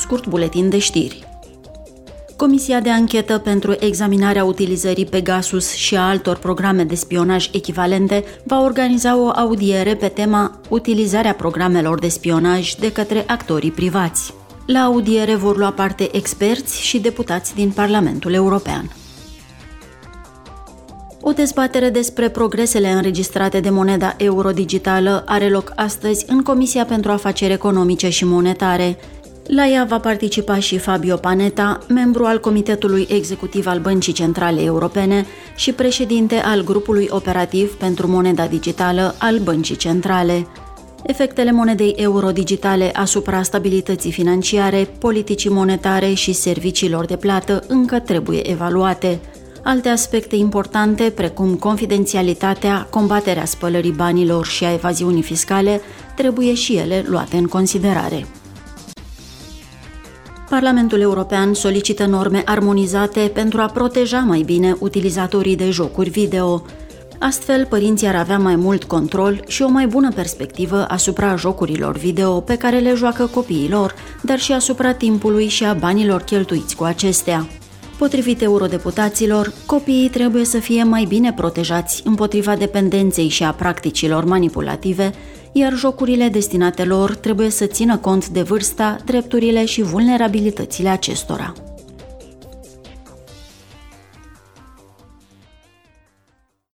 scurt buletin de știri. Comisia de anchetă pentru examinarea utilizării Pegasus și a altor programe de spionaj echivalente va organiza o audiere pe tema utilizarea programelor de spionaj de către actorii privați. La audiere vor lua parte experți și deputați din Parlamentul European. O dezbatere despre progresele înregistrate de moneda euro digitală are loc astăzi în Comisia pentru Afaceri Economice și Monetare. La ea va participa și Fabio Panetta, membru al Comitetului Executiv al Băncii Centrale Europene și președinte al grupului operativ pentru moneda digitală al Băncii Centrale. Efectele monedei euro digitale asupra stabilității financiare, politicii monetare și serviciilor de plată încă trebuie evaluate. Alte aspecte importante, precum confidențialitatea, combaterea spălării banilor și a evaziunii fiscale, trebuie și ele luate în considerare. Parlamentul European solicită norme armonizate pentru a proteja mai bine utilizatorii de jocuri video. Astfel, părinții ar avea mai mult control și o mai bună perspectivă asupra jocurilor video pe care le joacă copiilor, dar și asupra timpului și a banilor cheltuiți cu acestea. Potrivit eurodeputaților, copiii trebuie să fie mai bine protejați împotriva dependenței și a practicilor manipulative, iar jocurile destinate lor trebuie să țină cont de vârsta, drepturile și vulnerabilitățile acestora.